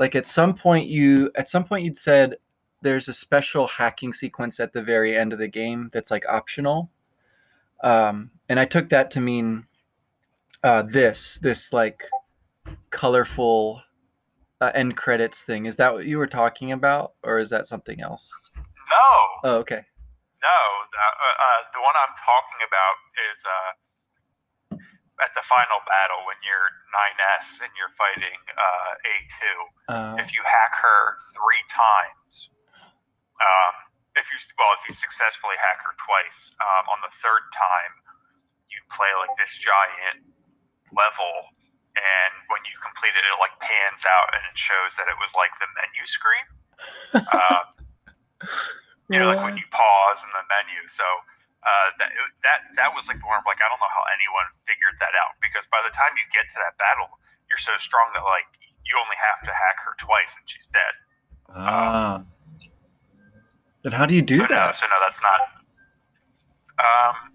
like at some point you at some point you'd said there's a special hacking sequence at the very end of the game that's like optional. Um, and I took that to mean uh, this this like colorful uh, end credits thing. Is that what you were talking about, or is that something else? No, Oh, okay. no. Uh, uh, the one I'm talking about is uh, at the final battle when you're 9S and you're fighting uh, A2. Uh, If you hack her three times, um, if you well, if you successfully hack her twice, um, on the third time, you play like this giant level, and when you complete it, it like pans out and it shows that it was like the menu screen. um, you know, like when you pause in the menu. So uh, that that that was like the one. Where, like I don't know how anyone figured that out because by the time you get to that battle, you're so strong that like you only have to hack her twice and she's dead. ah. But how do you do so no, that? so no, that's not. Um,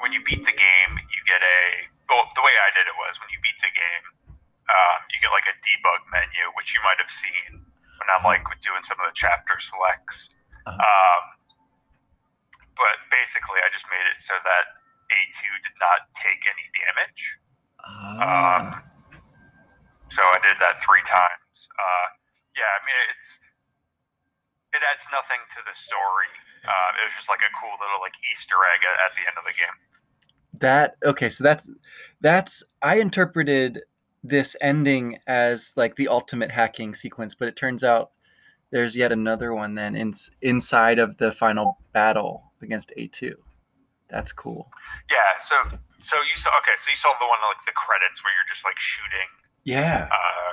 when you beat the game, you get a. Well, the way I did it was when you beat the game, um, you get like a debug menu, which you might have seen when I'm like doing some of the chapter selects. Uh-huh. Um, basically, I just made it so that A2 did not take any damage. Ah. Um, so I did that three times. Uh, yeah, I mean it's it adds nothing to the story. Uh, it was just like a cool little like Easter egg at, at the end of the game. that okay so that's that's i interpreted this ending as like the ultimate hacking sequence but it turns out there's yet another one then in, inside of the final battle against a2 that's cool Yeah. So so you saw okay. So you saw the one like the credits where you're just like shooting, yeah uh,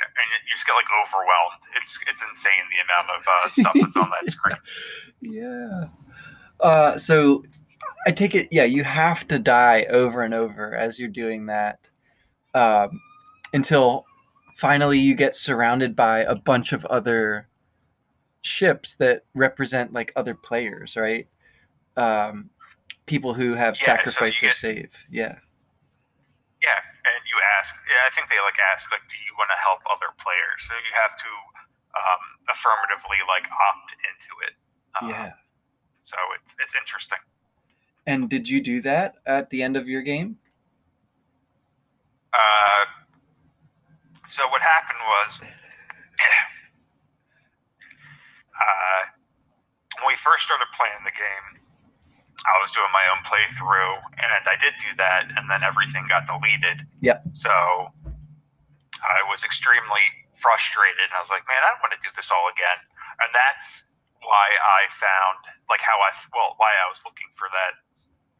and you just get like overwhelmed. It's it's insane the amount of uh, stuff that's on that screen. yeah uh so i take it yeah you have to die over and over as you're doing that um until finally you get surrounded by a bunch of other ships that represent like other players right um people who have Yeah, sacrificed you their save yeah Yeah, and you ask. Yeah, I think they like ask like, do you want to help other players? So you have to um, affirmatively like opt into it. Um, yeah So it's it's interesting. and did you do that at the end of your game Uh, so what happened was, uh, when we first started playing the game, I was doing my own playthrough, and I did do that, and then everything got deleted. Yep. So I was extremely frustrated, and I was like, man, I don't want to do this all again. And that's why I found, like, how I, well, why I was looking for that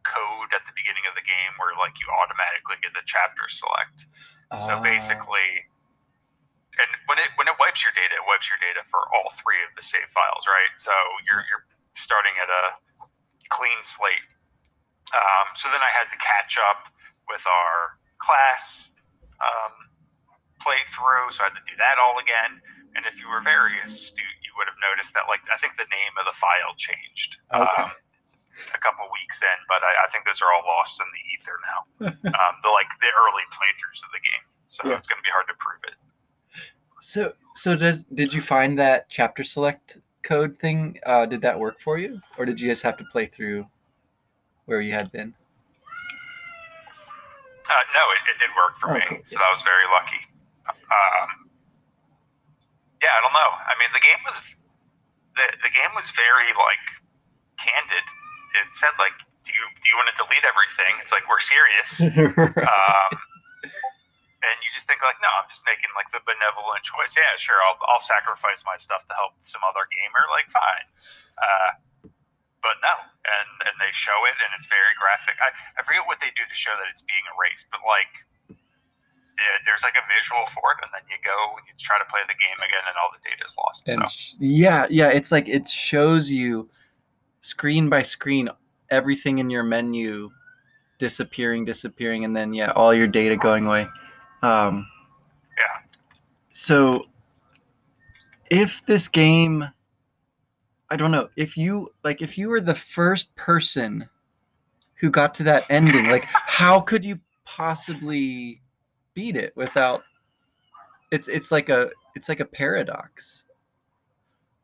code at the beginning of the game where, like, you automatically get the chapter select. So Ah, basically, and when it when it wipes your data, it wipes your data for all three of the save files, right? So you're you're starting at a clean slate. Um, so then I had to catch up with our class um, playthrough, so I had to do that all again. And if you were very astute, you would have noticed that, like, I think the name of the file changed Okay. um, a couple weeks in, but I, I think those are all lost in the ether now. um, the like the early playthroughs of the game, so Yeah. it's going to be hard to prove it. So, so does did you find that chapter select code thing? Uh, did that work for you, or did you just have to play through where you had been? Uh, no, it, it did work for Oh, me, cool. so I was very lucky. Um, yeah, I don't know. I mean, the game was the the game was very like candid. It said like, "Do you do you want to delete everything?" It's like we're serious. um, and you just think like, no, I'm just making like the benevolent choice. Yeah, sure, I'll I'll sacrifice my stuff to help some other gamer. Like, fine. Uh, but no, and and they show it, and it's very graphic. I, I forget what they do to show that it's being erased, but like, yeah, there's like a visual for it, and then you go and you try to play the game again, and all the data's lost. and so yeah, yeah, it's like it shows you screen by screen everything in your menu disappearing, disappearing, and then yeah, all your data going away. Um, Yeah. So, if this game, I don't know, if you like, if you were the first person who got to that ending, like, how could you possibly beat it without It's it's like a it's like a paradox.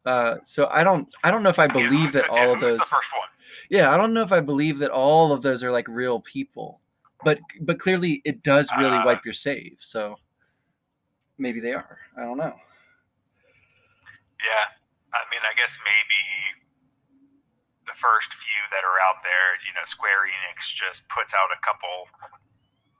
Uh, so I don't I don't know if I believe Yeah, that yeah, all of those The first one. yeah I don't know if I believe that all of those are like real people, but but clearly it does really Uh, wipe your save. So maybe they are. I don't know. Yeah, I mean, I guess maybe the first few that are out there, you know, Square Enix just puts out a couple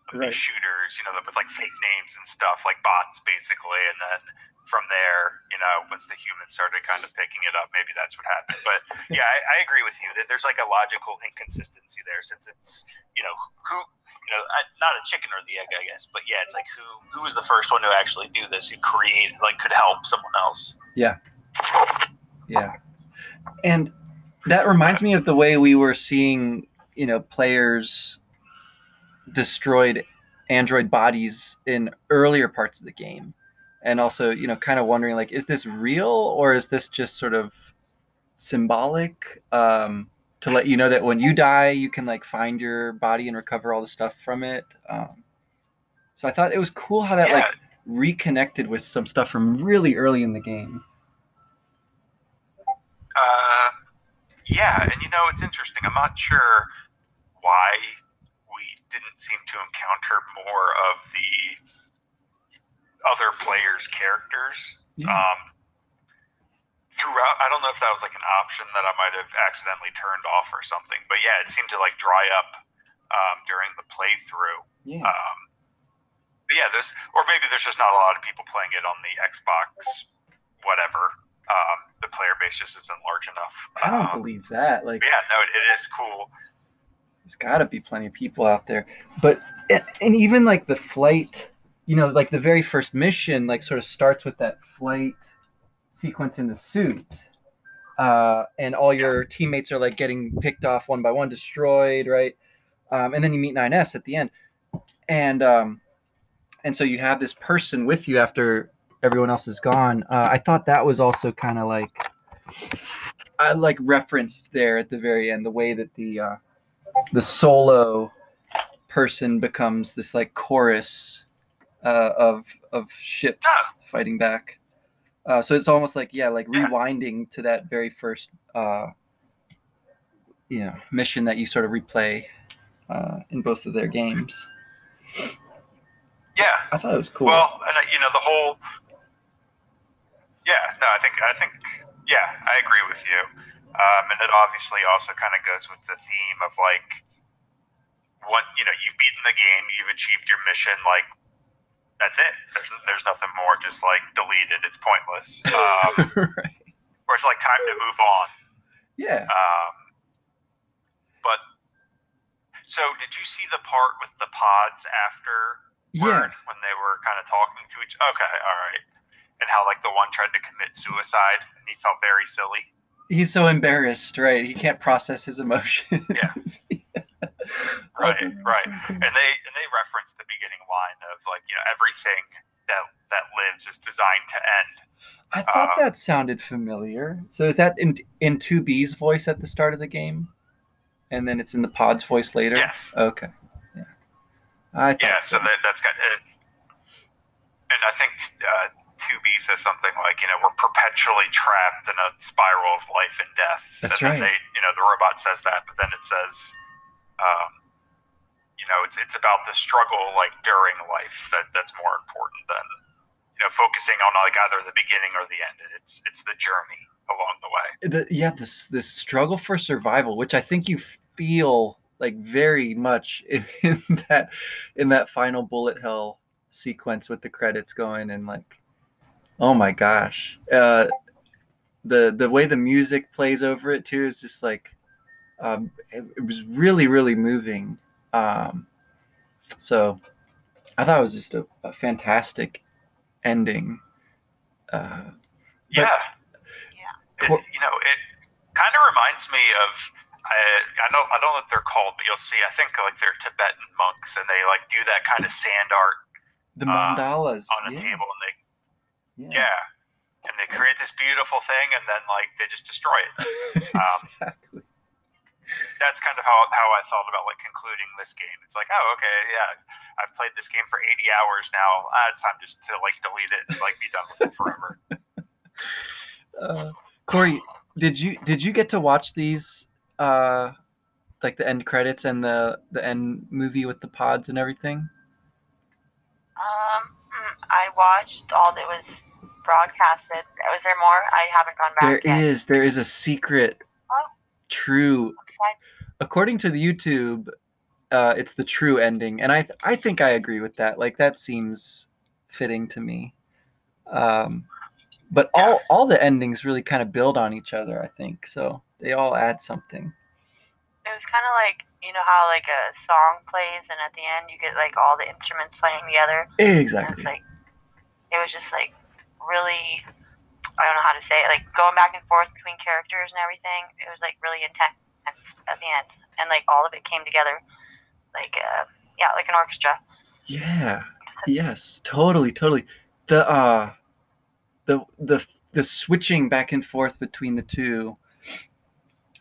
of Right. these shooters, you know, with like fake names and stuff, like bots, basically, and then from there, you know, once the humans started kind of picking it up, maybe that's what happened. But yeah, I, I agree with you that there's like a logical inconsistency there, since it's, you know, who. You know, I- not a chicken or the egg, I guess, but yeah, it's like who who was the first one to actually do this, who create, like, could help someone else. Yeah, yeah. And that reminds me of the way we were seeing, you know, players destroyed android bodies in earlier parts of the game. And also, you know, kind of wondering like, is this real or is this just sort of symbolic? Um, to let you know that when you die, you can like find your body and recover all the stuff from it. Um, so I thought it was cool how that yeah, like reconnected with some stuff from really early in the game. Uh, yeah, and you know it's interesting. I'm not sure why we didn't seem to encounter more of the other players' characters. Yeah. Um, throughout, I don't know if that was like an option that I might have accidentally turned off or something, but yeah, it seemed to like dry up um, during the playthrough. yeah. Um, yeah, this, or maybe there's just not a lot of people playing it on the Xbox, whatever. Um, the player base just isn't large enough. I don't Um, believe that. Like, yeah, no, it, it is cool. there's got to be plenty of people out there. But and even like the flight, you know, like the very first mission, like sort of starts with that flight sequence in the suit, uh, and all your teammates are like getting picked off one by one, destroyed, right? Um, and then you meet 9S at the end, and um, and so you have this person with you after everyone else is gone. Uh, I thought that was also kind of like I like referenced there at the very end the way that the uh, the solo person becomes this like chorus uh, of of ships Ah. fighting back. Uh, so it's almost like yeah, like rewinding to that very first uh, you know mission that you sort of replay uh, in both of their games. Yeah. I thought it was cool. Well, and uh, you know the whole. Yeah, no, I think I think yeah, I agree with you, um, and it obviously also kind of goes with the theme of like, what you know, you've beaten the game, you've achieved your mission, like that's it. There's there's nothing more. Just like delete it. It's pointless. Um, right. or it's like time to move on. Yeah. Um, but so, did you see the part with the pods after Yeah. when they were kind of talking to each? Other. Okay, all right. And how like the one tried to commit suicide and he felt very silly. He's so embarrassed, right? He can't process his emotions. Yeah. I Right, thought that was right. so cool. And they and they beginning line of like you know everything that that lives is designed to end. I thought Uh, that sounded familiar. So is that in in 2B's voice at the start of the game? And then it's in the pod's voice later? Yes. Okay. Yeah. I Yeah. So that that's got it. And I think uh, 2B says something like you know we're perpetually trapped in a spiral of life and death. That's and right. They you know the robot says that, but then it says. Um, you know, it's it's about the struggle like during life that that's more important than you know focusing on like either the beginning or the end. It's it's the journey along the way. the, yeah, this this struggle for survival, which I think you feel like very much in, in that in that final bullet hell sequence with the credits going and like oh my gosh. Uh the the way the music plays over it too is just like um it, it was really really moving. Um so I thought it was just a, a fantastic ending. Uh Yeah. It, Cor- you know, it kind of reminds me of I I know I don't know what they're called, but you'll see. I think like they're Tibetan monks, and they like do that kind of sand art the Uh, mandalas on a yeah, table, and they yeah. yeah, and they create this beautiful thing, and then like they just destroy it. Um, exactly. That's kind of how, how I felt about like concluding this game. It's like, oh, okay, yeah, I've played this game for 80 hours now. Uh, it's time just to like delete it and like be done with it forever. Uh, Corey, did you did you get to watch these uh like the end credits and the the end movie with the pods and everything? Um, mm, I watched all that was broadcasted. Was there more? I haven't gone back There yet. is there is a secret Oh. true Okay. According to the YouTube uh it's the true ending and I I think I agree with that. Like that seems fitting to me. Um but all all the endings really kind of build on each other, I think. So they all add something. It was kind of like you know how like a song plays, and at the end you get like all the instruments playing together. Exactly. it's like it was just like really. I don't know how to say it. Like going back and forth between characters and everything. It was like really intense at the end, and like all of it came together, like uh, yeah, like an orchestra. Yeah. Yes, totally, totally. The uh the the the switching back and forth between the two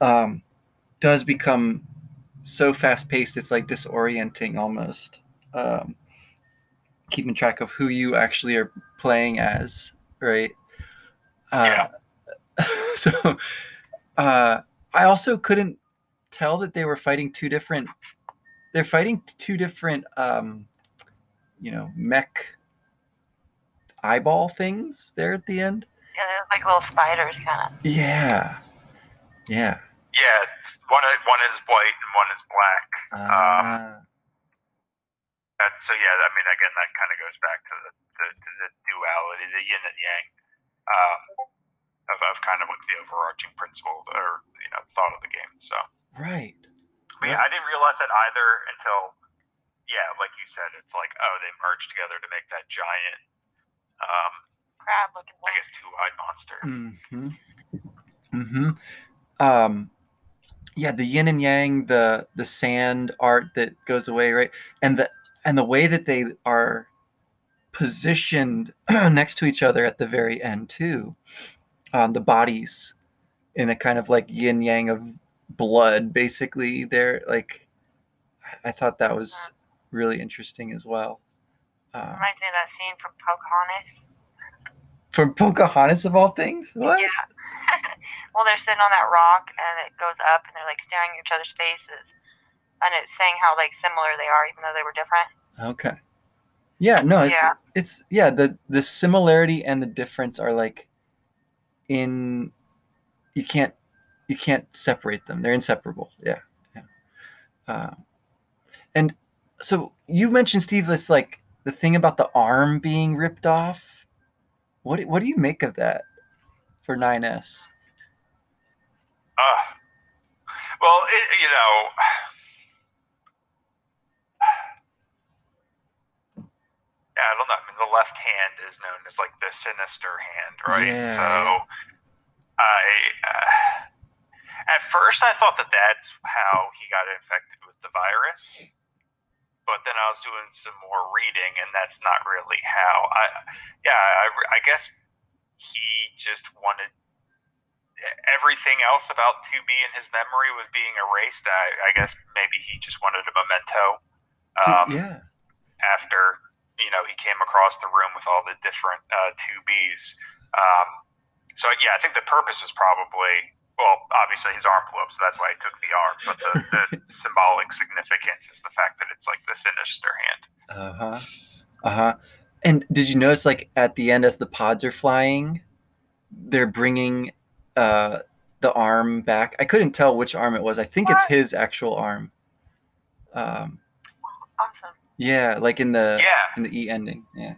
um does become so fast paced it's like disorienting almost. Um keeping track of who you actually are playing as, right? Uh, so uh I also couldn't tell that they were fighting two different they're fighting two different um you know mech eyeball things there at the end. Yeah, they're like little spiders, kind of. yeah. Yeah. Yeah, it's, one one is white and one is black. Ah, And so yeah, I mean, again, that kind of goes back to the, the, to the duality, the yin and yang, um, of, of kind of like the overarching principle or you know thought of the game. So, right but yeah, I didn't realize that either until yeah, like you said, it's like oh, they merged together to make that giant, um, Crab looking I thing. guess two-eyed monster. mm-hmm mm-hmm um yeah the yin and yang the the sand art that goes away right and the and the way that they are positioned next to each other at the very end too um, the bodies in a kind of like yin yang of blood basically they're like i thought that was really interesting as well uh, Reminds me of that scene from Pocahontas. from pocahontas of all things what Yeah. well, they're sitting on that rock, and it goes up, and they're like staring at each other's faces, and it's saying how like similar they are, even though they were different. Okay. Yeah, no, it's Yeah. it's yeah, the the similarity and the difference are like in you can't you can't separate them. They're inseparable. Yeah. Yeah. Uh, and so you mentioned Steve this like the thing about the arm being ripped off. What what do you make of that for 9S? Uh, well, it, you know, yeah, I don't know. I mean, the left hand is known as like the sinister hand, right? Yeah. So, I uh, at first I thought that that's how he got infected with the virus, but then I was doing some more reading, and that's not really how. I, yeah, I, I guess he just wanted everything else about 2B in his memory was being erased. I, I guess maybe he just wanted a memento um, yeah. after you know he came across the room with all the different uh, 2Bs. Um, so yeah, I think the purpose is probably well, obviously his arm blew up, so that's why he took the arm. But the, the symbolic significance is the fact that it's like the sinister hand. Uh-huh. Uh-huh. And did you notice like at the end as the pods are flying, they're bringing uh the arm back. I couldn't tell which arm it was. I think it's his actual arm. Um. Yeah, like in the Yeah, in the E ending. Yeah.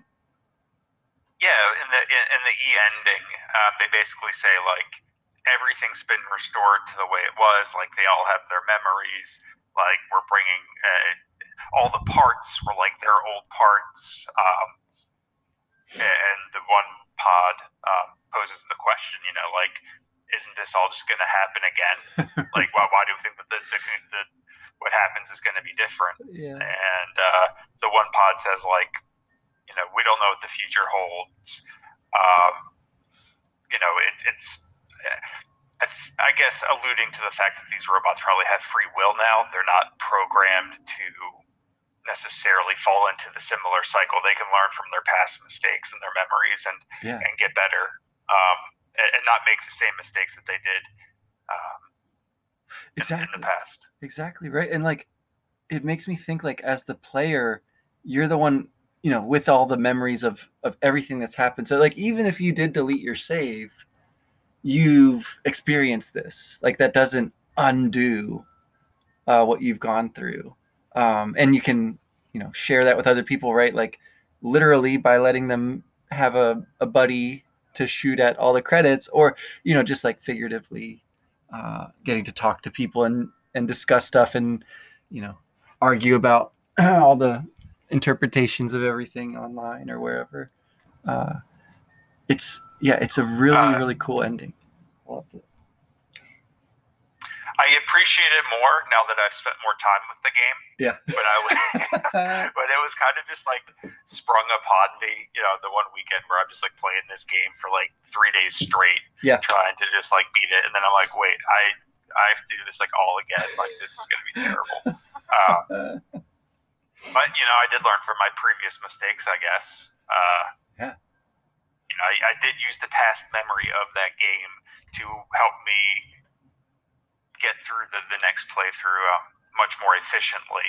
yeah. In the in, in the E ending, um, they basically say like everything's been restored to the way it was. Like they all have their memories. Like we're bringing uh, all the parts were like their old parts. Um, and the one pod um, poses the question, you know, like, isn't this all just going to happen again? like, why, why do we think that the, the, the what happens is going to be different? Yeah. And uh, the one pod says, like, you know, we don't know what the future holds. Um, you know, it, it's I, guess alluding to the fact that these robots probably have free will now. They're not programmed to necessarily fall into the similar cycle. They can learn from their past mistakes and their memories and Yeah. and get better, um, and, and not make the same mistakes that they did um, in, in Exactly. the past. Exactly right. And like it makes me think like as the player, you're the one, you know, with all the memories of of everything that's happened. So like even if you did delete your save, you've experienced this. Like that doesn't undo uh, what you've gone through. Um, and you can, you know, share that with other people, right? Like literally by letting them have a, a buddy to shoot at all the credits or, you know, just like figuratively uh, getting to talk to people and and discuss stuff and you know argue about all the interpretations of everything online or wherever uh, it's yeah it's a really Uh, really cool ending Loved it. I appreciate it more now that I've spent more time with the game. yeah But I was, but it was kind of just like sprung upon me, you know, the one weekend where I'm just like playing this game for like three days straight, Yeah. trying to just like beat it, and then I'm like, wait, I I have to do this like all again. Like this is gonna be terrible. Uh, but you know, I did learn from my previous mistakes, I guess. Uh, Yeah. You know, I, I did use the past memory of that game to help me get through the, the next playthrough um, much more efficiently.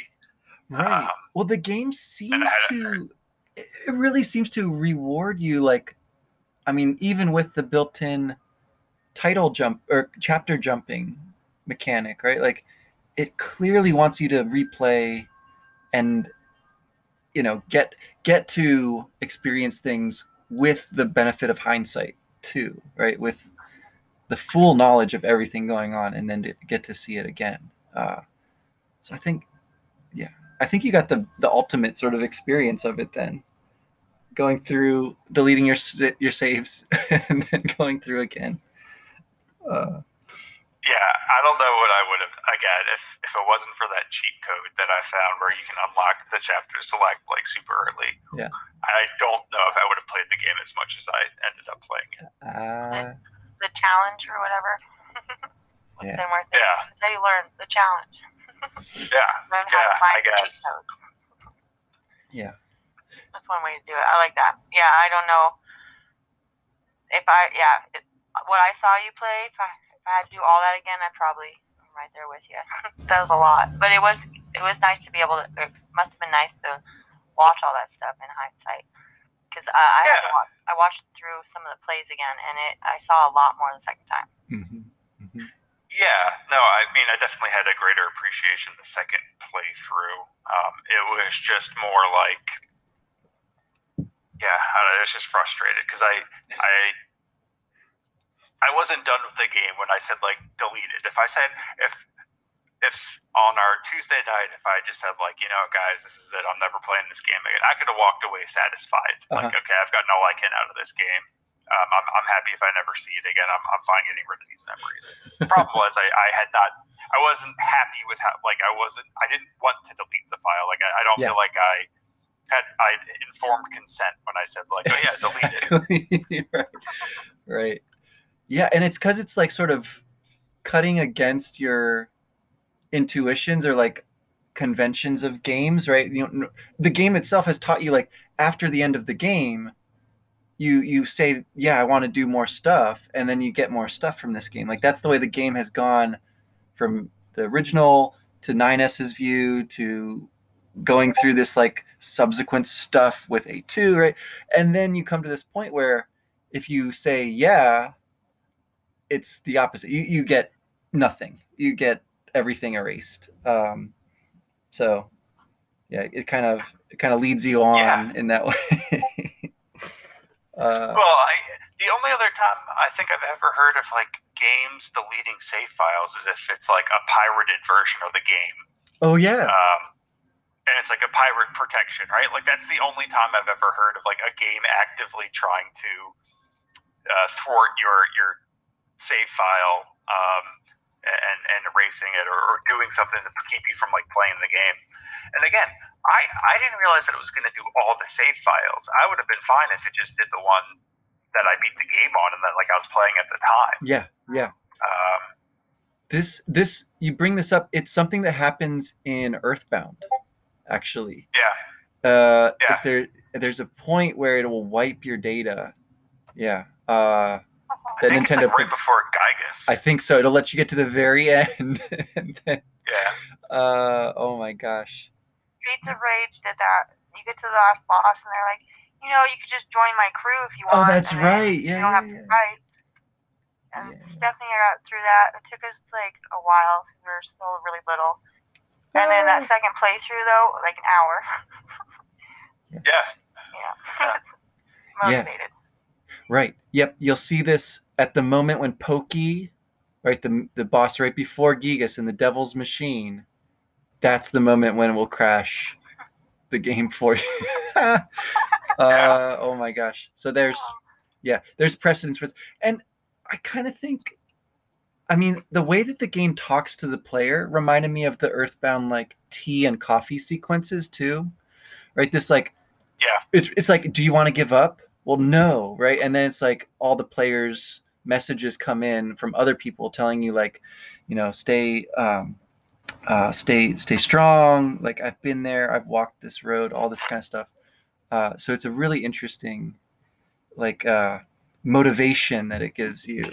right. Um, well the game seems to it it really seems to reward you like i mean even with the built-in title jump or chapter jumping mechanic right? Like it clearly wants you to replay and you know get get to experience things with the benefit of hindsight too right? With the full knowledge of everything going on and then to get to see it again uh, so i think yeah i think you got the the ultimate sort of experience of it then going through deleting your your saves and then going through again uh, Yeah, I don't know what I would have again if if it wasn't for that cheat code that I found where you can unlock the chapter select like super early. Yeah. I don't know if I would have played the game as much as I ended up playing it. uh, The challenge or whatever. Yeah. Then worth. Yeah, Now you learn the challenge. yeah, Learn how Yeah, to find I the cheat guess. Yeah. That's one way to do it. I like that. Yeah, I don't know if I yeah it, what I saw you play. If I if I had to do all that again, I'd probably I'm right there with you. that was a lot, but it was it was nice to be able to. It must have been nice to watch all that stuff in hindsight because I I, had to Yeah. watch, I watched through some of the plays again, and it I saw a lot more the second time. mhm, mhm. yeah. No, I mean I definitely had a greater appreciation the second playthrough. Um, it was just more like, yeah, I it was just frustrated because I I I wasn't done with the game when I said like delete it. If I said if if on our Tuesday night, if I just said like, you know, guys, this is it, I'm never playing this game again, I could have walked away satisfied. Like, Uh-huh. okay, I've gotten all I can out of this game. Um, I'm, I'm happy if I never see it again. I'm, I'm fine getting rid of these memories. The problem was I, I had not, I wasn't happy with how, like, I wasn't, I didn't want to delete the file. Like, I, I don't Yeah. feel like I had, I informed consent when I said like, oh yeah, delete it. Right. right. Yeah, and it's because it's like sort of cutting against your intuitions or like conventions of games, right? You know, the game itself has taught you like after the end of the game, you you say, yeah, I want to do more stuff, and then you get more stuff from this game. Like that's the way the game has gone from the original to 9s's view to going through this like subsequent stuff with A2, right? And then you come to this point where if you say yeah, it's the opposite. You you get nothing. You get everything erased. Um, so yeah, it kind of it kind of leads you on Yeah. in that way. uh, Well, I, the only other time I think I've ever heard of like games deleting save files is if it's like a pirated version of the game. oh yeah, um, and it's like a pirate protection, right? Like that's the only time I've ever heard of like a game actively trying to uh, thwart your your save file um, and and erasing it or, or doing something to keep you from like playing the game. And again, I I didn't realize that it was going to do all the save files. I would have been fine if it just did the one that I beat the game on and that like I was playing at the time. yeah, yeah. Um, This this you bring this up. It's something that happens in Earthbound, actually. yeah, Uh, Yeah. If there there's a point where it will wipe your data. Yeah. Uh, I that think it's Nintendo. like right before Giygas. I think so. It'll let you get to the very end, and then, yeah, uh, oh my gosh. Streets of Rage did that. You get to the last boss, and they're like, you know, you could just join my crew if you want. Oh, that's and then right. You Yeah, don't yeah, have yeah. to fight. And Yeah. Stephanie got through that. It took us like a while. We were still really little. And then that Ah. second playthrough, though, like an hour. yeah. yeah. Yeah. Motivated. Right. Yep. You'll see this at the moment when Pokey, right, the the boss right before Giygas in the Devil's Machine. That's the moment when it will crash the game for you. uh, oh my gosh. So there's yeah, there's precedence for and I kind of think I mean, the way that the game talks to the player reminded me of the Earthbound like tea and coffee sequences too. Right? This like Yeah. it's it's like, do you want to give up? Well, no, right? And then it's like all the players' messages come in from other people telling you like, you know, stay um uh stay stay strong, like I've been there, I've walked this road, all this kind of stuff. Uh so it's a really interesting like uh motivation that it gives you.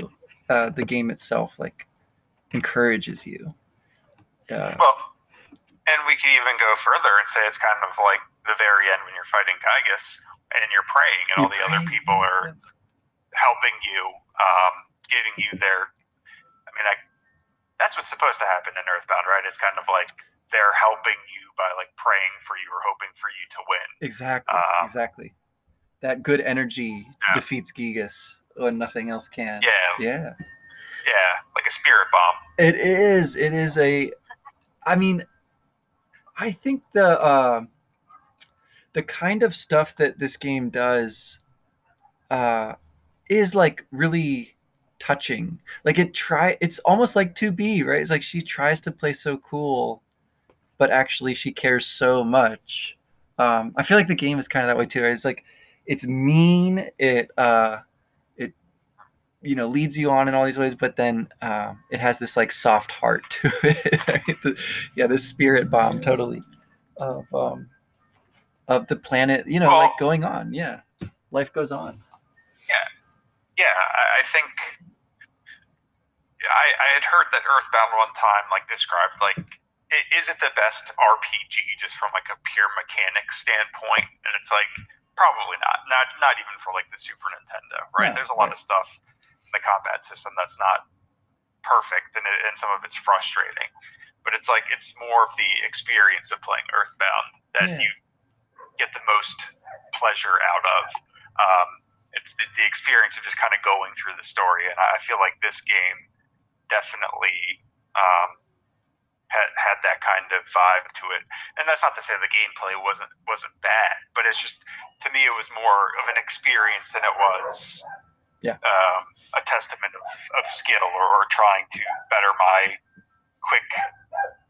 Uh the game itself like encourages you. Uh, Well, and we could even go further and say it's kind of like the very end when you're fighting Giygas and you're praying, and all the you're other people are helping you, um, giving you their. I mean, I, that's what's supposed to happen in Earthbound, right? It's kind of like they're helping you by like praying for you or hoping for you to win. Exactly. Um, exactly. That good energy Yeah. defeats Giygas when nothing else can. Yeah, Yeah. yeah, like a spirit bomb. It is. It is a. I mean, I think the uh, the kind of stuff that this game does uh, is like really touching. Like it try. It's almost like 2B, right? It's like she tries to play so cool, but actually she cares so much. Um, I feel like the game is kind of that way too. Right? It's like it's mean. It uh, it you know leads you on in all these ways, but then uh, it has this like soft heart to it. right? The- yeah, this spirit bomb totally of um, of the planet. You know, Well- like going on. Yeah, life goes on. Yeah, I, I think. Yeah, I, I had heard that Earthbound one time like described like is it the best RPG just from like a pure mechanic standpoint? And it's like probably not. Not not even for like the Super Nintendo, right? There's a lot right. of stuff in the combat system that's not perfect, and it, and some of it's frustrating. But it's like it's more of the experience of playing Earthbound that Yeah. you get the most pleasure out of. Um, it's the, the experience of just kind of going through the story, and I feel like this game definitely um, had had that kind of vibe to it. And that's not to say the gameplay wasn't wasn't bad, but it's just to me it was more of an experience than it was Yeah. um, a testament of, of skill or, or trying to better my quick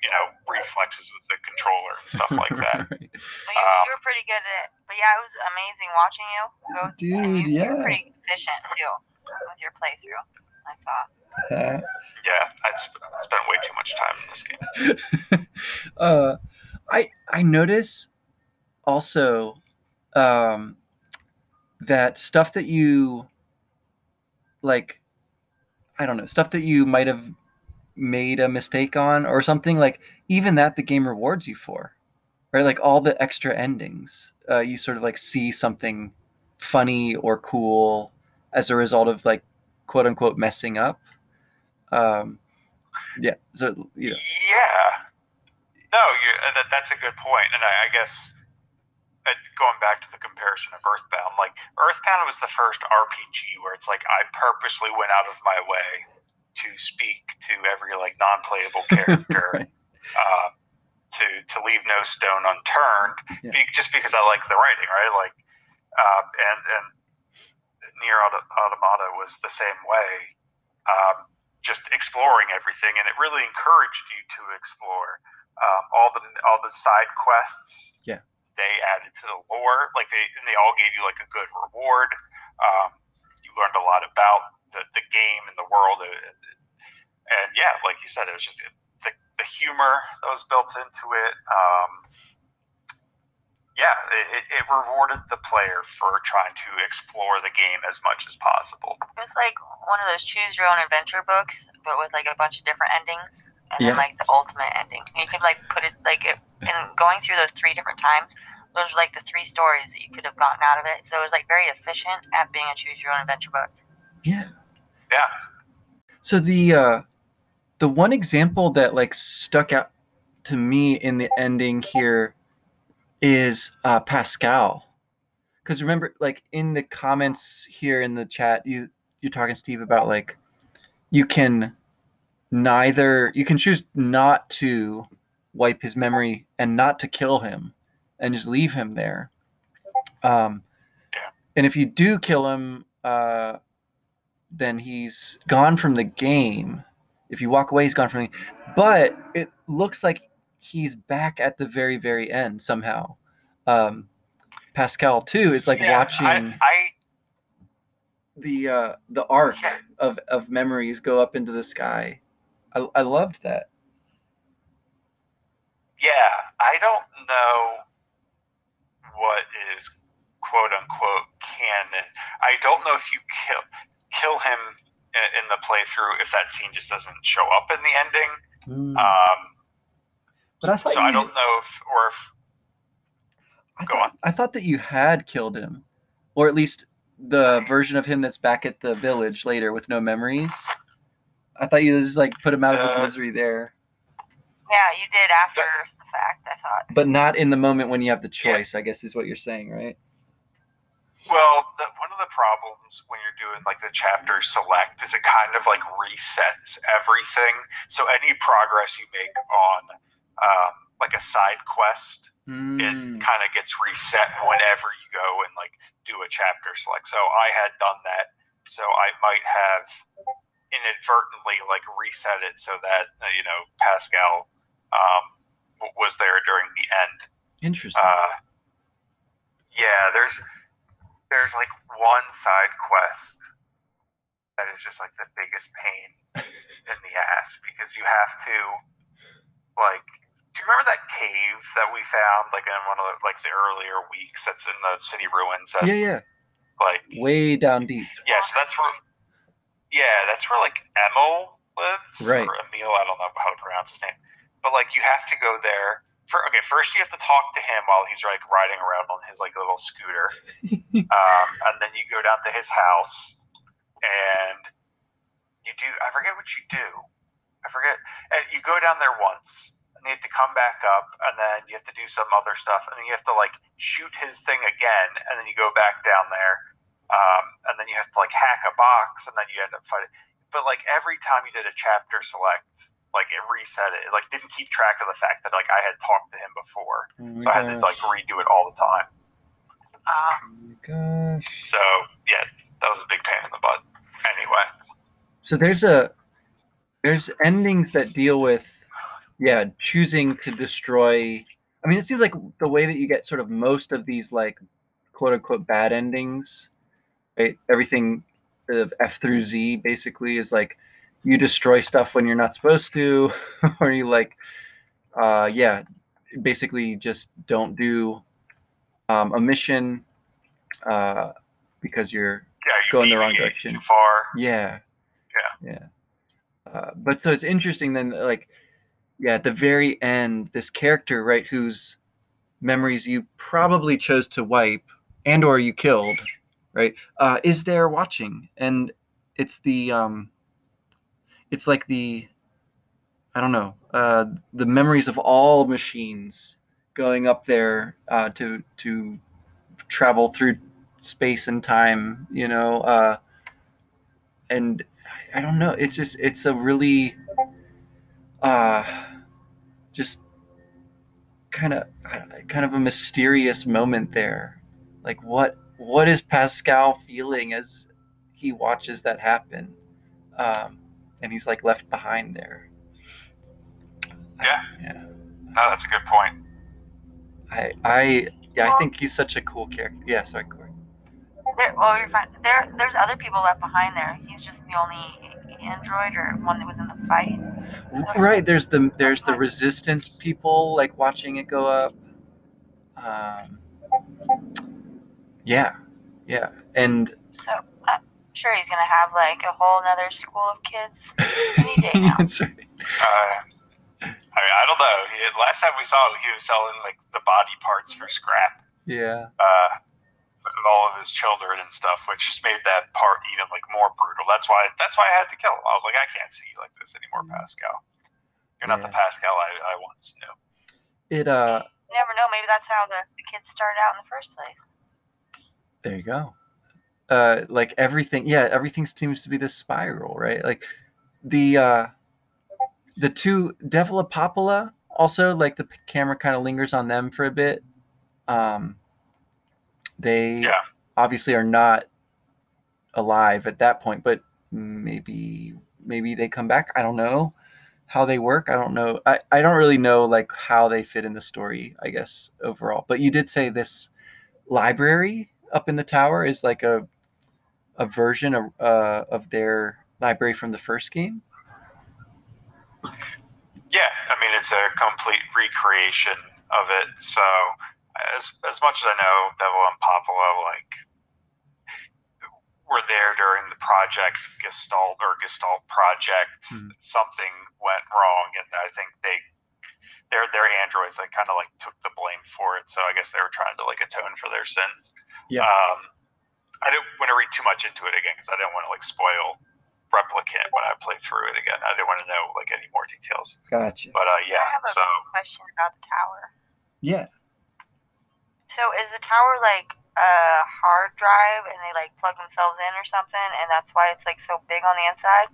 you know reflexes with the controller and stuff like that. Right. Well, you, Um, you were pretty good at it. But yeah, it was amazing watching you go. Dude, you, You yeah. were pretty efficient too with your playthrough. I saw. Uh, Yeah, I sp- spent way too much time in this game. uh, I I notice also um, that stuff that you like, I don't know, stuff that you might have made a mistake on or something like even that the game rewards you for, right? Like all the extra endings, uh, you sort of like see something funny or cool as a result of like quote unquote messing up. Um, yeah, so you know, Yeah. No, uh, that, that's a good. And I, I guess uh, going back to the comparison of Earthbound, like Earthbound was the first RPG where it's like I purposely went out of my way to speak to every like non-playable character, Right. uh, to to leave no stone unturned, Yeah. be, just because I like the writing, right? Like, uh, and and NieR Auto- Automata was the same way. Um, just exploring everything, and it really encouraged you to explore um, all the all the side quests. Yeah. they added to the lore, like they and they all gave you like a good reward. Um, you learned a lot about the, the game and the world. It, and yeah, like you said, it was just the, the humor that was built into it. Um, yeah, it, it rewarded the player for trying to explore the game as much as possible. It was like one of those choose your own adventure books, but with like a bunch of different endings, and Yeah. then like the ultimate ending. You could like put it like it, and going through those three different times. Those are like the three stories that you could have gotten out of it. So it was like very efficient at being a choose your own adventure book. Yeah. Yeah. So the uh the one example that like stuck out to me in the ending here is uh Pascal. Cuz remember like in the comments here in the chat you you're talking Steve about like you can neither you can choose not to wipe his memory and not to kill him and just leave him there. Um and if you do kill him uh then he's gone from the game. If you walk away, he's gone from the game. But it looks like he's back at the very, very end somehow. Um, Pascal too is like Yeah, watching I, I the uh, the arc of, of memories go up into the sky. I, I loved that. yeah, I don't know what is quote unquote canon. I don't know if you kill kill him in, in the playthrough if that scene just doesn't show up in the ending. Um, but I thought so you, I don't know if or if I go thought, on. I thought that you had killed him, or at least the version of him that's back at the village later with no memories. I thought you just like put him out of his Uh, misery there. Yeah, you did after the fact. I thought. but not in the moment when you have the choice. I guess is what you're saying, right? Well, the, one of the problems when you're doing like the chapter select is it kind of like resets everything. So any progress you make on um, like a side quest, it Mm, kind of gets reset whenever you go and like do a chapter select. So I had done that, so I might have inadvertently like reset it so that uh, you know Pascal um, was there during the end. interesting. Uh, yeah, there's there's like one side quest that is just like the biggest pain in the ass because you have to like do you remember that cave that we found like in one of the like the earlier weeks that's in the city ruins that yeah, yeah. like Way down deep. yeah so that's where yeah that's where like Emil lives Right. or Emil I don't know how to pronounce his name but like you have to go there for okay first you have to talk to him while he's like riding around on his like little scooter. Um, and then you go down to his house and you do I forget what you do. I forget and you go down there once and you have to come back up and then you have to do some other stuff and then you have to like shoot his thing again and then you go back down there um, and then you have to like hack a box and then you end up fighting. But like every time you did a chapter select like it reset it. It like didn't keep track of the fact that like I had talked to him before, Oh my so I had to like redo it all the time. Uh, Oh gosh. So yeah, that was a big pain in the butt. Anyway, So there's a there's endings that deal with yeah choosing to destroy. I mean, it seems like the way that you get sort of most of these like quote unquote bad endings, right? Everything of F through Z basically is like you destroy stuff when you're not supposed to, or you like, uh, yeah, basically just don't do um, a mission uh, because you're yeah, you Go in the wrong direction. Too far. yeah. Yeah. Uh, but so it's interesting then, like, yeah, at the very end, this character, right, whose memories you probably chose to wipe and or you killed, right, uh, is there watching, and it's the um, it's like the, I don't know, uh, the memories of all machines going up there uh, to to travel through space and time, you know, uh, and I don't know. It's just it's a really uh just kind of kind of a mysterious moment there. Like what what is Pascal feeling as he watches that happen? Um and he's like left behind there. Yeah. Yeah. No, that's a good point. I I yeah, I think he's such a cool character. Yeah, sorry, Corey. there, well, you're fine. There, there's other people left behind there. He's just the only. android or one that was in the fight. Right. There's the there's the resistance people like watching it go up. Um, yeah, yeah, and So I'm sure he's gonna have like a whole another school of kids any day now. that's right. Uh, I mean, I don't know. He, last time we saw him, he was selling like the body parts for scrap. Yeah, uh, of all of his children and stuff, which just made that part even like more brutal. That's why that's why I had to kill him. I was like, I can't see you like this anymore, Pascal. You're not the Pascal I, I once knew. it uh, You never know. Maybe that's how the, the kids started out in the first place. there you go. Uh, like everything, yeah, everything seems to be this spiral, right? Like the uh, the two Devil also like the camera kind of lingers on them for a bit. Um, they Yeah. obviously are not alive at that point, but maybe maybe they come back. I don't know how they work. I don't know. I, I don't really know like how they fit in the story, I guess, overall. But you did say this library up in the tower is like a a version of uh, of their library from the first game. Yeah, I mean it's a complete recreation of it. So as as much as I know, Devola and Popola like were there during the project Gestalt or Gestalt project. Hmm. Something went wrong, and I think they their their androids like kind of like took the blame for it. So I guess they were trying to like atone for their sins. Yeah. Um, I didn't want to read too much into it again because I didn't want to like spoil replicant when I play through it again. I didn't want to know like any more details. Gotcha. But uh, yeah, I have a so question about the tower. Yeah. So is the tower like a hard drive and they like plug themselves in or something, and that's why it's like so big on the inside?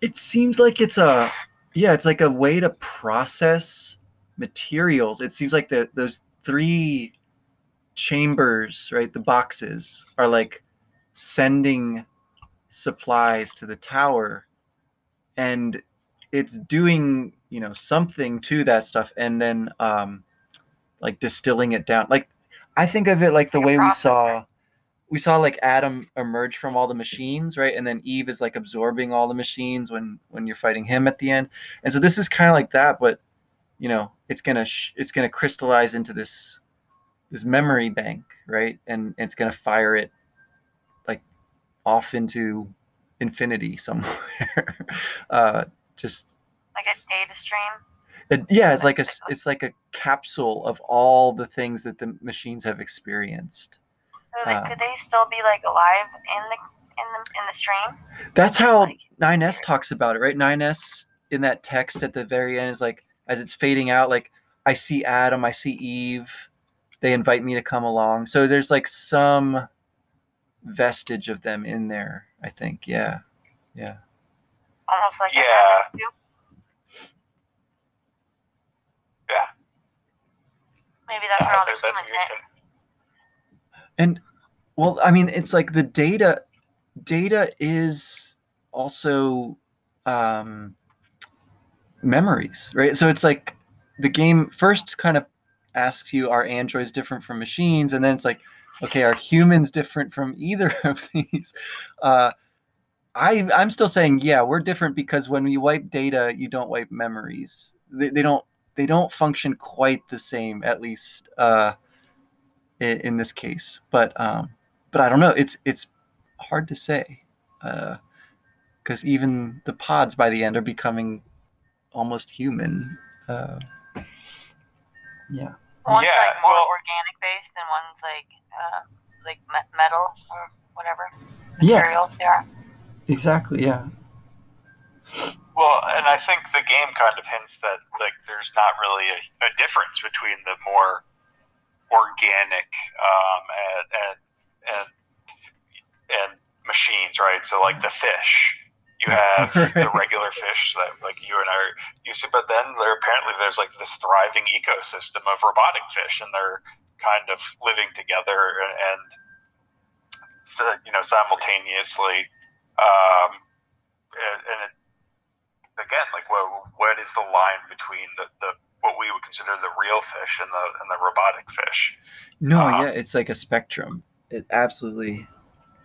It seems like it's a yeah, it's like a way to process materials. It seems like the those three chambers, right? The boxes are like sending supplies to the tower and it's doing, you know, something to that stuff and then um like distilling it down. Like I think of it like the way we saw we saw like Adam emerge from all the machines, right? And then Eve is like absorbing all the machines when when you're fighting him at the end. And so this is kind of like that, but you know, it's gonna sh- it's gonna crystallize into this this memory bank, right? And it's gonna fire it like off into infinity somewhere. uh, just Like a data stream? it, yeah, it's like a it's like a capsule of all the things that the machines have experienced. So they, Uh. could they still be like alive in the in the in the stream? That's how Like, 9S talks about it, right? 9S in that text at the very end is like, as it's fading out, like, I see Adam, I see Eve. They invite me to come along. So there's like some vestige of them in there, I think. Yeah. Yeah. almost like Yeah. Adam? Yeah. Maybe that's where all the that's, that's a humans good. went. And well, I mean, it's like the data data is also um, memories, right? So it's like the game first kind of asks you, are androids different from machines? And then it's like, okay, are humans different from either of these? Uh, I, I'm still saying, yeah, we're different because when you wipe data, you don't wipe memories. They, they don't they don't function quite the same, at least uh, in, in this case. But um, but I don't know. It's it's hard to say because even the pods by the end are becoming almost human. Uh, yeah. One's Yeah, like more well- organic based, and one's like uh, like me- metal or whatever Yeah. materials they are. Exactly. Yeah. Well, and I think the game kind of hints that like there's not really a, a difference between the more organic um, and, and and and machines, right? So like the fish, you have the regular fish that like you and I are used to, but then there apparently there's like this thriving ecosystem of robotic fish, and they're kind of living together and, and you know simultaneously. Um, and, and it, again, like what what is the line between the, the what we would consider the real fish and the and the robotic fish? No. Uh, yeah. It's like a spectrum. It absolutely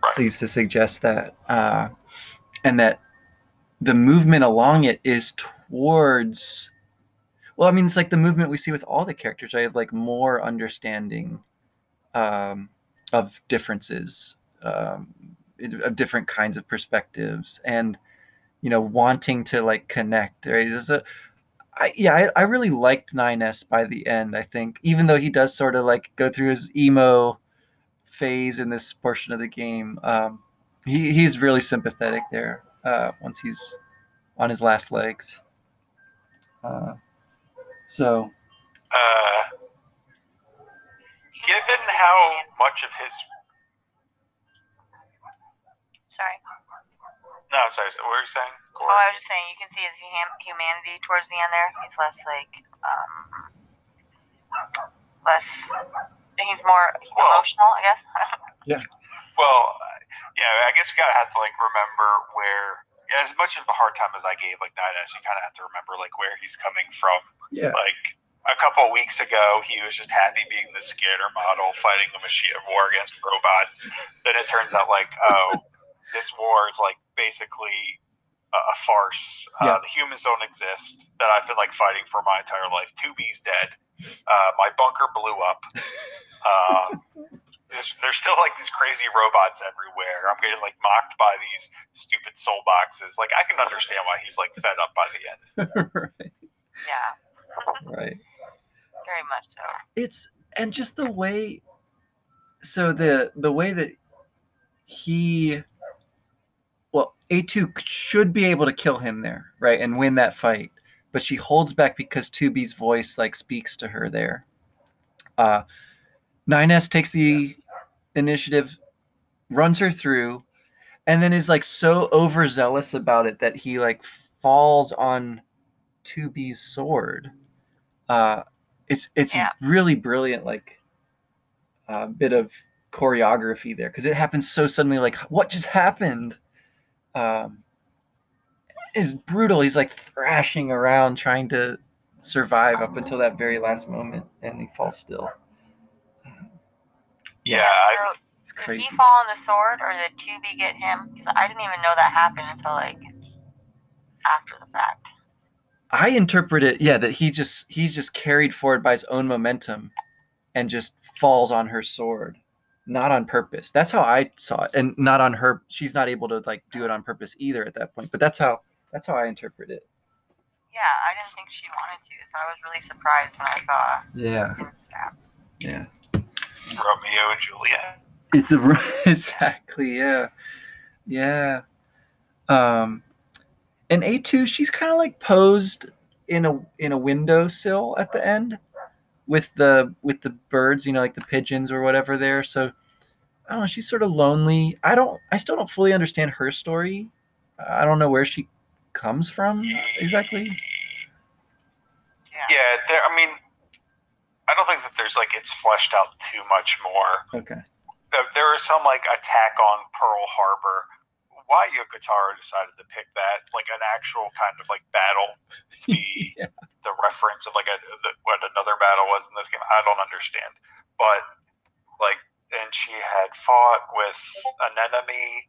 Right. seems to suggest that, uh, and that the movement along it is towards well i mean it's like the movement we see with all the characters i have like more understanding um, of differences um, of different kinds of perspectives and you know wanting to like connect right? There's a I, yeah I, I really liked 9s by the end i think even though he does sort of like go through his emo phase in this portion of the game um, he, he's really sympathetic there uh, once he's on his last legs uh, so Uh, given how much of his Sorry. no, sorry, so what were you saying? Oh, I was just saying you can see his hum- humanity towards the end there. He's less like um, less. He's more Well- emotional, I guess. Yeah. Well, uh, yeah, I guess you gotta have to like remember where. Yeah, as much of a hard time as I gave like 9S, you kind of have to remember like where he's coming from. yeah Like a couple weeks ago, he was just happy being the scanner model fighting a machine of war against robots. Then it turns out like, oh, this war is like basically a, farce. Yeah. Uh, the humans don't exist. That I've been like fighting for my entire life. 2B's dead. Uh, my bunker blew up. Uh, there's, there's still like these crazy robots everywhere. I'm getting like mocked by these stupid soul boxes. Like I can understand why he's like fed up by the end. right Yeah, right very much so. it's and just the way so the the way that he well a2 should be able to kill him there right and win that fight but she holds back because 2b's voice like speaks to her there uh 9s takes the initiative runs her through and then is like so overzealous about it that he like falls on 2b's sword. Uh it's it's Yeah. really brilliant like uh, bit of choreography there because it happens so suddenly like what just happened? Um is brutal. He's like thrashing around trying to survive up until that very last moment and he falls still Yeah, I, So, it's did crazy. he fall on the sword, or did 2B get him? Because I didn't even know that happened until like after the fact. i interpret it yeah that he just he's just carried forward by his own momentum and just falls on her sword. Not on purpose. That's how i saw it. And not on her she's not able to like do it on purpose either at that point but that's how that's how i interpret it. Yeah, I didn't think she wanted to, so I was really surprised when I saw yeah. him stab. yeah Romeo and Juliet. It's a exactly yeah, yeah. Um, and A two, she's kind of like posed in a in a windowsill at the end with the with the birds, you know, like the pigeons or whatever there. So I don't know. She's sort of lonely. I don't. I still don't fully understand her story. I don't know where she comes from exactly. Yeah. Yeah, there. I mean, I don't think that there's like it's fleshed out too much more. Okay. There, is some like attack on Pearl Harbor. Why Yoko Taro decided to pick that, like an actual kind of like battle, the Yeah. the reference of like a, the, what another battle was in this game, I don't understand. But like, and she had fought with an enemy,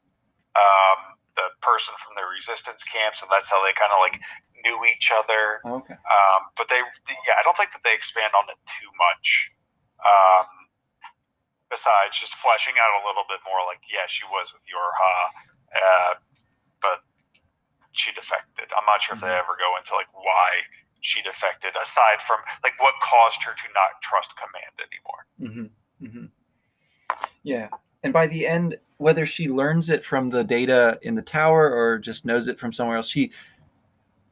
um, the person from the resistance camp, so that's how they kind of like knew each other. Okay. Um, but they, yeah, I don't think that they expand on it too much. Um, besides just fleshing out a little bit more, like, yeah, she was with Yorha, uh, but she defected. I'm not sure if they ever go into like why she defected, aside from like what caused her to not trust command anymore. Mm-hmm. Mm-hmm. Yeah. And by the end, whether she learns it from the data in the tower or just knows it from somewhere else, she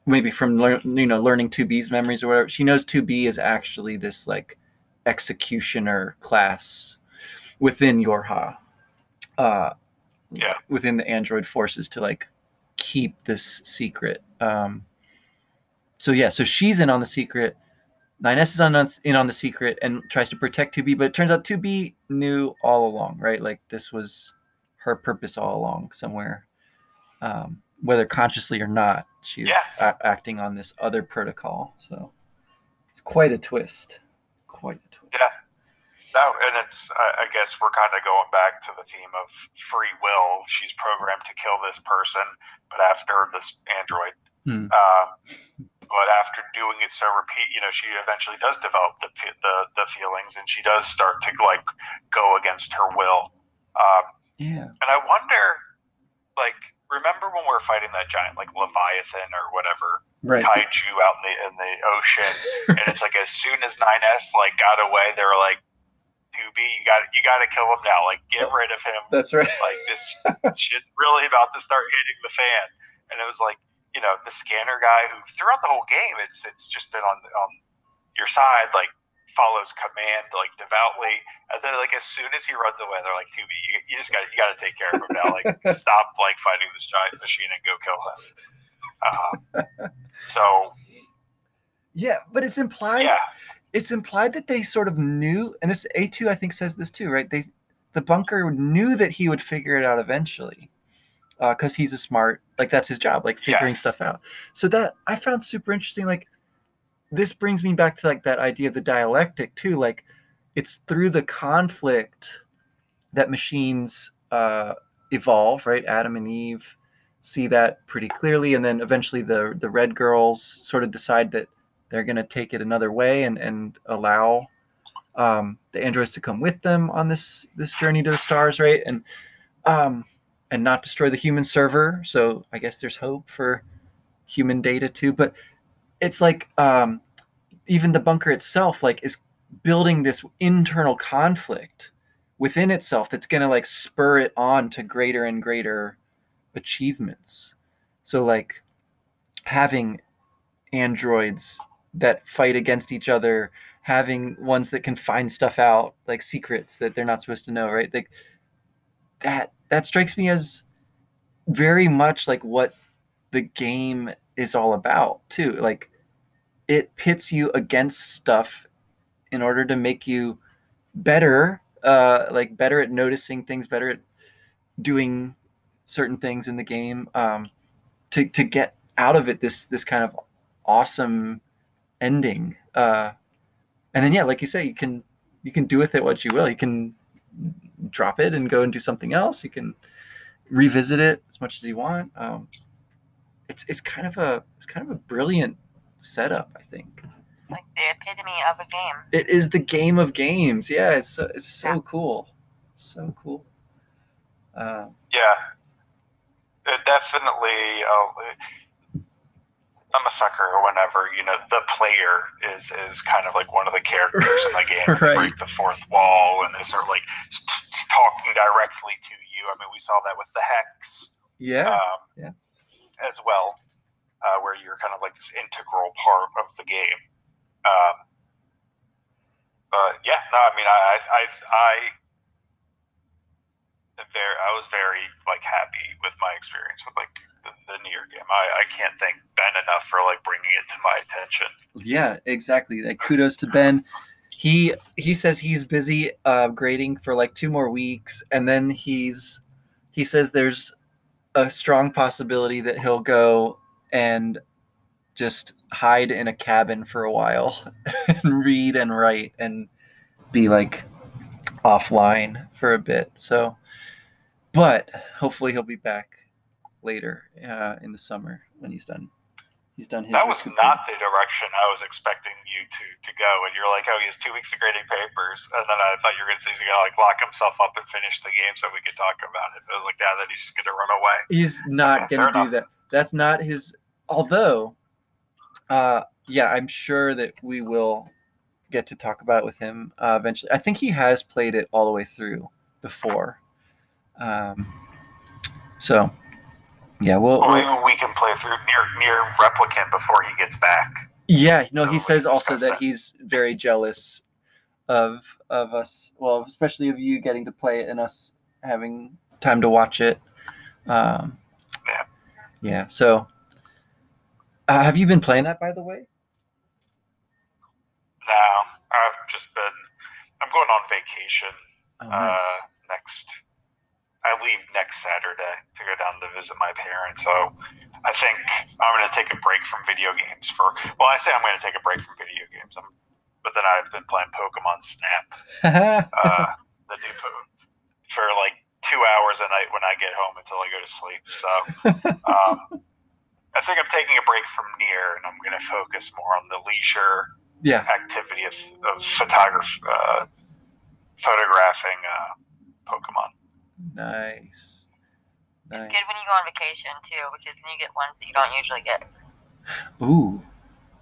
maybe from lear- you know learning 2B's memories or whatever, she knows 2B is actually this like executioner class within Yorha. Uh, Yeah. Within the android forces to like keep this secret. Um, so yeah, so she's in on the secret. 9S is on in on the secret and tries to protect 2B, but it turns out 2B knew all along, right? Like this was her purpose all along somewhere, um, whether consciously or not. She was Yeah. a- acting on this other protocol. So it's quite a twist. Quite a twist. Yeah. No, and it's I guess we're kind of going back to the theme of free will. She's programmed to kill this person, but after this android, Hmm. um, but after doing it so repeat, you know, she eventually does develop the the the feelings, and she does start to like go against her will. Um, Yeah. and I wonder, like, remember when we were fighting that giant like Leviathan or whatever Right. kaiju out in the in the ocean, and it's like as soon as 9S like got away, they were like, "2B, you got you got to kill him now. Like, get rid of him. That's right. Like this shit's really about to start hitting the fan." And it was like, you know, the scanner guy who throughout the whole game, it's it's just been on on your side, like follows command like devoutly, and then like as soon as he runs away, they're like, "2B, you, you just got you got to take care of him now. Like, stop like fighting this giant machine and go kill him." Um, so Yeah, but it's implied. yeah. It's implied that they sort of knew, and this A two I think says this too, right? They, the bunker knew that he would figure it out eventually, because he's a smart, like that's his job, like figuring Yes. stuff out. So that I found super interesting. Like, this brings me back to like that idea of the dialectic too. Like, it's through the conflict that machines uh, evolve, right? Adam and Eve see that pretty clearly, and then eventually the the red girls sort of decide that they're going to take it another way and and allow um, the androids to come with them on this this journey to the stars, right? And um, and not destroy the human server. So I guess there's hope for human data too. But it's like um, even the bunker itself, like, is building this internal conflict within itself that's going to like spur it on to greater and greater achievements. So like having androids that fight against each other, having ones that can find stuff out, like secrets that they're not supposed to know, right? Like that that strikes me as very much like what the game is all about too. Like it pits you against stuff in order to make you better, uh, like better at noticing things, better at doing certain things in the game, um, to to get out of it this this kind of awesome ending. Uh, and then yeah, like you say, you can you can do with it what you will. You can drop it and go and do something else. You can revisit it as much as you want. Um, it's it's kind of a it's kind of a brilliant setup, I think. Like the epitome of a game. It is the game of games. Yeah, it's so, it's so Yeah. cool, so cool. Uh, Yeah, it definitely. Uh, I'm a sucker or whenever you know the player is is kind of like one of the characters in the game. Right. Break the fourth wall, and they start like s- t- talking directly to you. I mean, we saw that with the hex yeah, um, yeah. as well, uh, where you're kind of like this integral part of the game. Um, but yeah, no, I mean, I, I, I, I very, I was very like happy with my experience with like the, the Nier game. I, I can't thank Ben enough for like bringing it to my attention. Yeah, exactly. Like kudos to Ben. He he says he's busy uh, grading for like two more weeks, and then he's he says there's a strong possibility that he'll go and just hide in a cabin for a while and read and write and be like offline for a bit. So, but hopefully he'll be back later uh, in the summer when he's done. He's done his. That was not the direction I was expecting you to to go. And you're like, oh, he has two weeks of grading papers, and then I thought you were gonna say he's gonna like lock himself up and finish the game so we could talk about it. I was like, yeah, then he's just gonna run away. he's not Okay, gonna fair do that that's not his although uh yeah i'm sure that we will get to talk about it with him uh, eventually i think he has played it all the way through before um so yeah we'll, we can play through NieR NieR replicant before he gets back. yeah no So he says also that that. he's very jealous of of us well especially of you getting to play it and us having time to watch it um. Yeah so uh, have you been playing that by the way Now I've just been. I'm going on vacation oh, nice. uh, next. I leave next Saturday to go down to visit my parents. So I think I'm going to take a break from video games for. Well, I say I'm going to take a break from video games. I'm but then I've been playing Pokemon Snap, uh, the new po- for like two hours a night when I get home until I go to sleep. So um, I think I'm taking a break from NieR, and I'm going to focus more on the leisure yeah. activity of, of photography, uh, photographing uh, Pokemon. Nice. Nice. It's good when you go on vacation too, because then you get ones that you don't usually get. Ooh.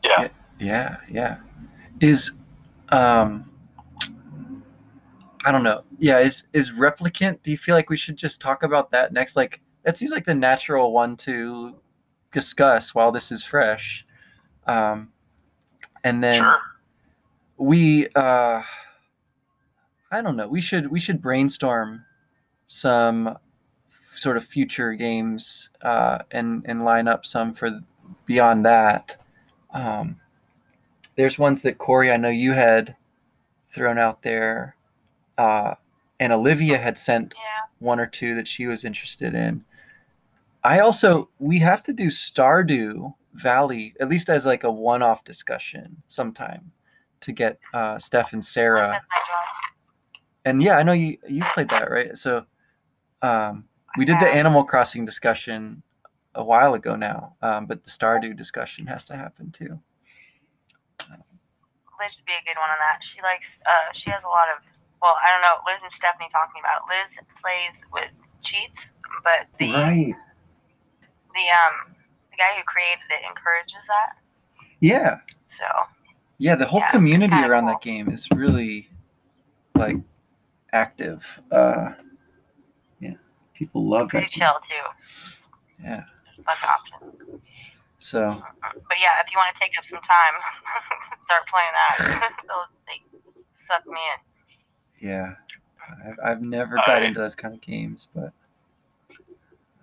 Yeah. Yeah, yeah. Is um I don't know. Yeah, is is replicant do you feel like we should just talk about that next like that seems like the natural one to discuss while this is fresh. Um and then Sure. we uh I don't know. We should we should brainstorm some sort of future games uh and and line up some for beyond that. Um there's ones that Corey, I know you had thrown out there, uh, and Olivia had sent Yeah. one or two that she was interested in. I also we have to do Stardew Valley at least as like a one-off discussion sometime to get uh, Steph and Sarah. That's my job. And yeah, I know you you played that right. So um, we did the Animal Crossing discussion a while ago now, um, but the Stardew discussion has to happen too. Liz would be a good one on that. She likes. Uh, she has a lot of. Well, I don't know. Liz and Stephanie talking about. it. Liz plays with cheats, but the Right. the um the guy who created it encourages that. Yeah. So Yeah, the whole Yeah, community around cool. that game is really like active. Uh yeah. People love pretty that. game. chill too. Yeah. There's a bunch of options. So But yeah, if you want to take up some time, start playing that. Those they suck me in. Yeah. I've, I've never got I- into those kind of games, but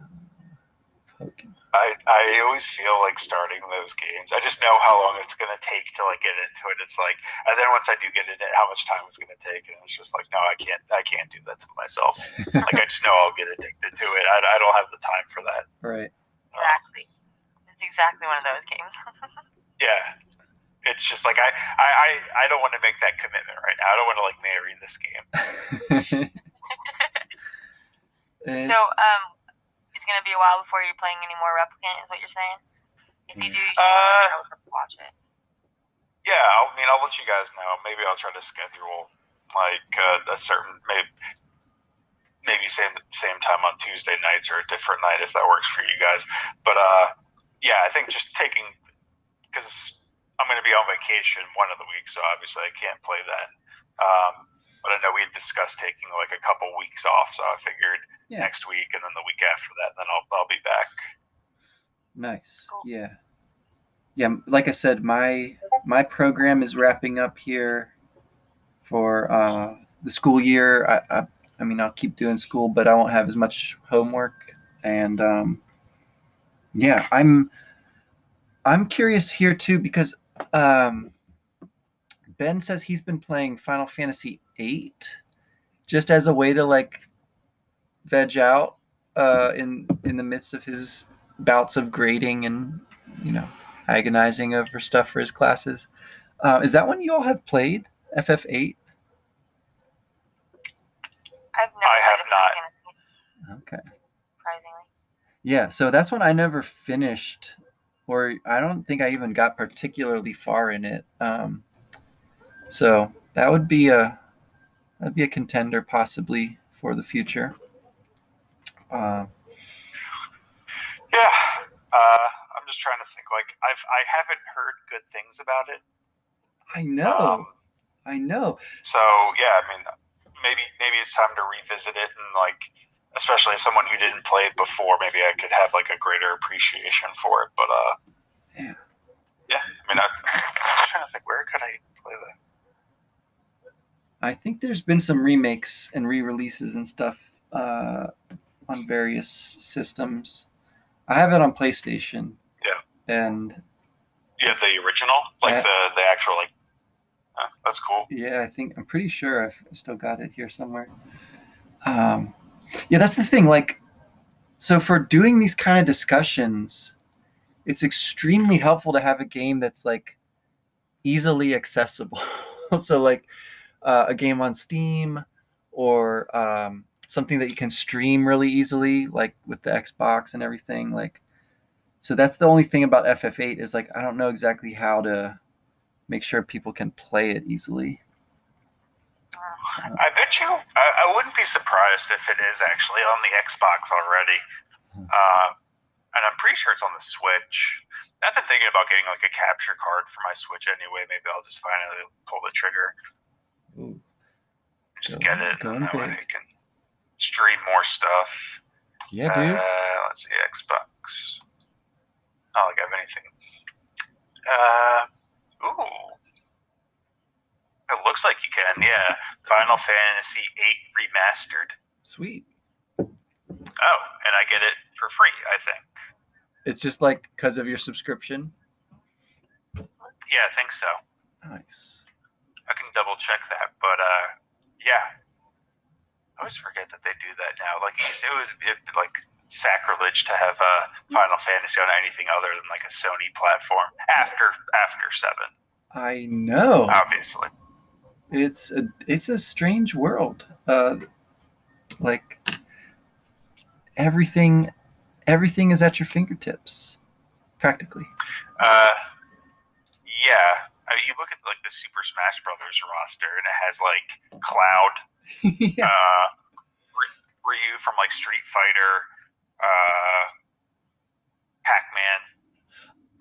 uh, Pokemon. I, I always feel like starting those games. I just know how long it's going to take to like get into it. It's like, and then once I do get into it, how much time it's going to take, and it's just like, no, I can't, I can't do that to myself. like I just know I'll get addicted to it. I, I don't have the time for that. right. Um, exactly. It's exactly one of those games. Yeah, it's just like I, I, I, I don't want to make that commitment right now. I don't want to like marry this game. So um, it's gonna be a while before you're playing any more Replicant, is what you're saying? If you do, you should Uh, watch it. Yeah, I mean, I'll let you guys know. Maybe I'll try to schedule like uh, a certain maybe maybe same same time on Tuesday nights or a different night if that works for you guys. But uh, yeah, I think just taking because I'm going to be on vacation one of the weeks, so obviously I can't play then. Um, but I know we had discussed taking like a couple weeks off, so I figured Yeah. next week and then the week after that, then I'll I'll be back. Nice. Cool. Yeah. Yeah, like I said, my my program is wrapping up here for uh, the school year. I, I I mean, I'll keep doing school, but I won't have as much homework. And um, yeah, I'm I'm curious here too because um, Ben says he's been playing Final Fantasy VIII just as a way to like veg out uh, in in the midst of his bouts of grading and you know agonizing over stuff for his classes. Uh, is that one you all have played? FF8. I've never I have not. Okay. surprisingly. Yeah, so that's one I never finished, or I don't think I even got particularly far in it. Um, so that would be a that'd be a contender possibly for the future. Uh, Yeah, uh, I'm just trying to think. Like I've I haven't heard good things about it. I know, Um, I know. So yeah, I mean, maybe maybe it's time to revisit it and like, especially as someone who didn't play it before, maybe I could have like a greater appreciation for it. But uh, Yeah. yeah. I mean, I, I'm trying to think where could I play that. I think there's been some remakes and re-releases and stuff uh, on various systems. I have it on PlayStation. Yeah. And You have the original, like Yeah. the the actual like. Uh, that's cool. yeah, I think I'm pretty sure I've still got it here somewhere. Um, yeah, that's the thing. Like, so for doing these kind of discussions, it's extremely helpful to have a game that's like easily accessible. so like uh, a game on Steam or um, something that you can stream really easily, like with the Xbox and everything. Like, so that's the only thing about FF8 is like I don't know exactly how to make sure people can play it easily. I bet you. I, I wouldn't be surprised if it is actually on the Xbox already. Uh, and I'm pretty sure it's on the Switch. I've been thinking about getting like a capture card for my Switch anyway. Maybe I'll just finally pull the trigger, Ooh, just Go- get it, and that way. I can stream more stuff. yeah, dude. Uh, let's see, Xbox. I don't think I have anything. Uh, looks like you can, yeah. Final Fantasy VIII Remastered. Sweet. Oh, and I get it for free, I think. It's just like because of your subscription. Yeah, I think so. Nice. I can double check that, but uh, yeah. I always forget that they do that now. Like it was it, like sacrilege to have uh, Final Fantasy on anything other than like a Sony platform after after seven, I know. obviously. It's a it's a strange world. Uh, like everything, everything is at your fingertips, practically. Uh, yeah. I mean, you look at like the Super Smash Brothers roster, and it has like Cloud, yeah. uh, Ryu from like Street Fighter, uh, Pac-Man,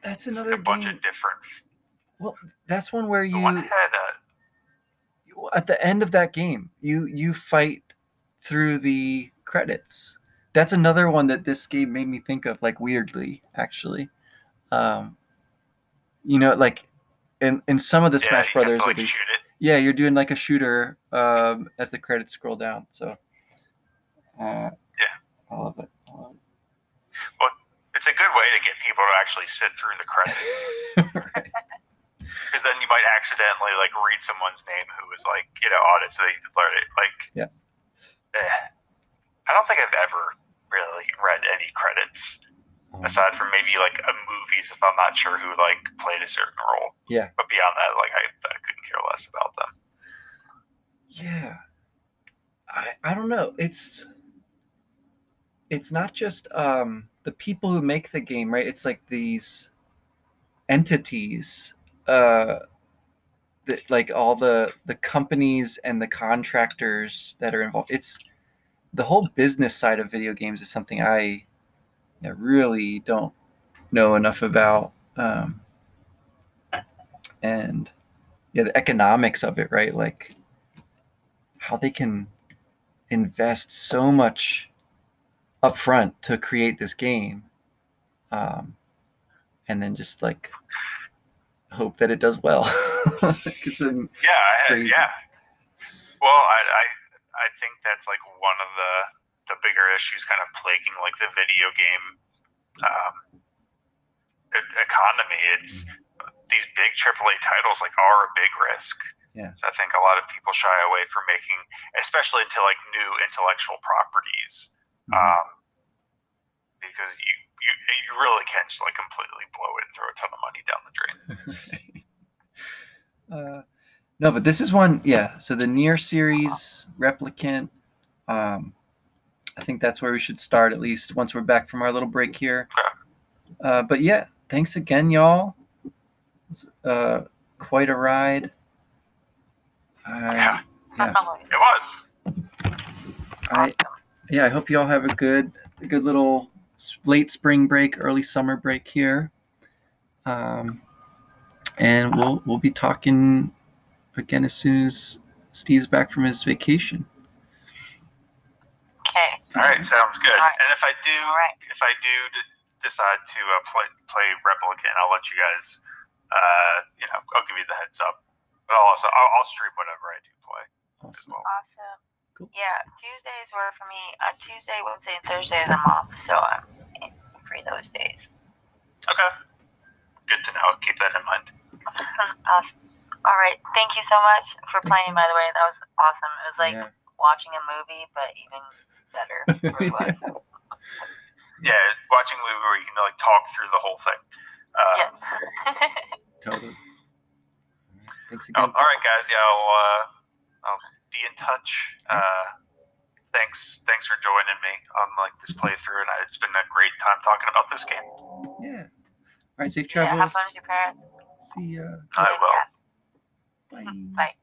That's another a bunch of different. Well, that's one where The you one had uh, at the end of that game, you you fight through the credits. That's another one that this game made me think of, like weirdly, actually. Um, you know, like in in some of the yeah, Smash Brothers, like least, shoot it. yeah, you're doing like a shooter um, as the credits scroll down. So, uh, Yeah. I love it. I love It's a good way to get people to actually sit through the credits. it. Because then you might accidentally like read someone's name who was like you know on it, so they could learn it. Like, Yeah. eh. I don't think I've ever really read any credits aside from maybe like a movies if I'm not sure who like played a certain role. Yeah. But beyond that, like I, I couldn't care less about them. Yeah. I I don't know. It's it's not just um the people who make the game, right? It's like these entities uh that like all the the companies and the contractors that are involved. It's the whole business side of video games is something I yeah, really don't know enough about. Um and yeah, the economics of it, right? Like how they can invest so much upfront to create this game um, and then just like hope that it does well it's a, Yeah, I, yeah. Well, I, I I think that's like one of the the bigger issues kind of plaguing like the video game um, economy. It's these big AAA titles like are a big risk. Yeah. So I think a lot of people shy away from making, especially into like new intellectual properties, Mhm. um, because you, you you really can just like completely blow it and throw a ton of money down the drain. uh, no but this is one yeah so the NieR series replicant um, i think that's where we should start at least once we're back from our little break here uh, but yeah thanks again y'all uh, quite a ride I, Yeah. yeah. It was. I yeah, I hope you all have a good a good little late spring break, early summer break here. Um, and we'll we'll be talking again as soon as Steve's back from his vacation. Okay. All right, sounds good. All right. And if I do, All right. if I do d- decide to uh, play play replicant, I'll let you guys. Uh, you know, I'll give you the heads up. But I'll also I'll, I'll stream whatever I do play as Awesome. well. Awesome. Cool. Yeah, Tuesdays were for me. Uh, Tuesday, Wednesday, and Thursdays I'm off, so I'm free those days. Okay. Good to know. Keep that in mind. awesome. All right. Thank you so much for Thanks playing. By the way, that was awesome. It was like yeah. watching a movie, but even better. It really was. Yeah, watching a movie where you can like talk through the whole thing. Uh, yeah. Totally. Thanks Oh, again. all right, guys. Yeah, I'll, uh, I'll be in touch. Uh, thanks, thanks for joining me on like this playthrough, and I, it's been a great time talking about this game. Yeah. All right. Safe Yeah, have travels. fun with your parents. See ya. I will. Bye. Mm-hmm. Bye. Bye.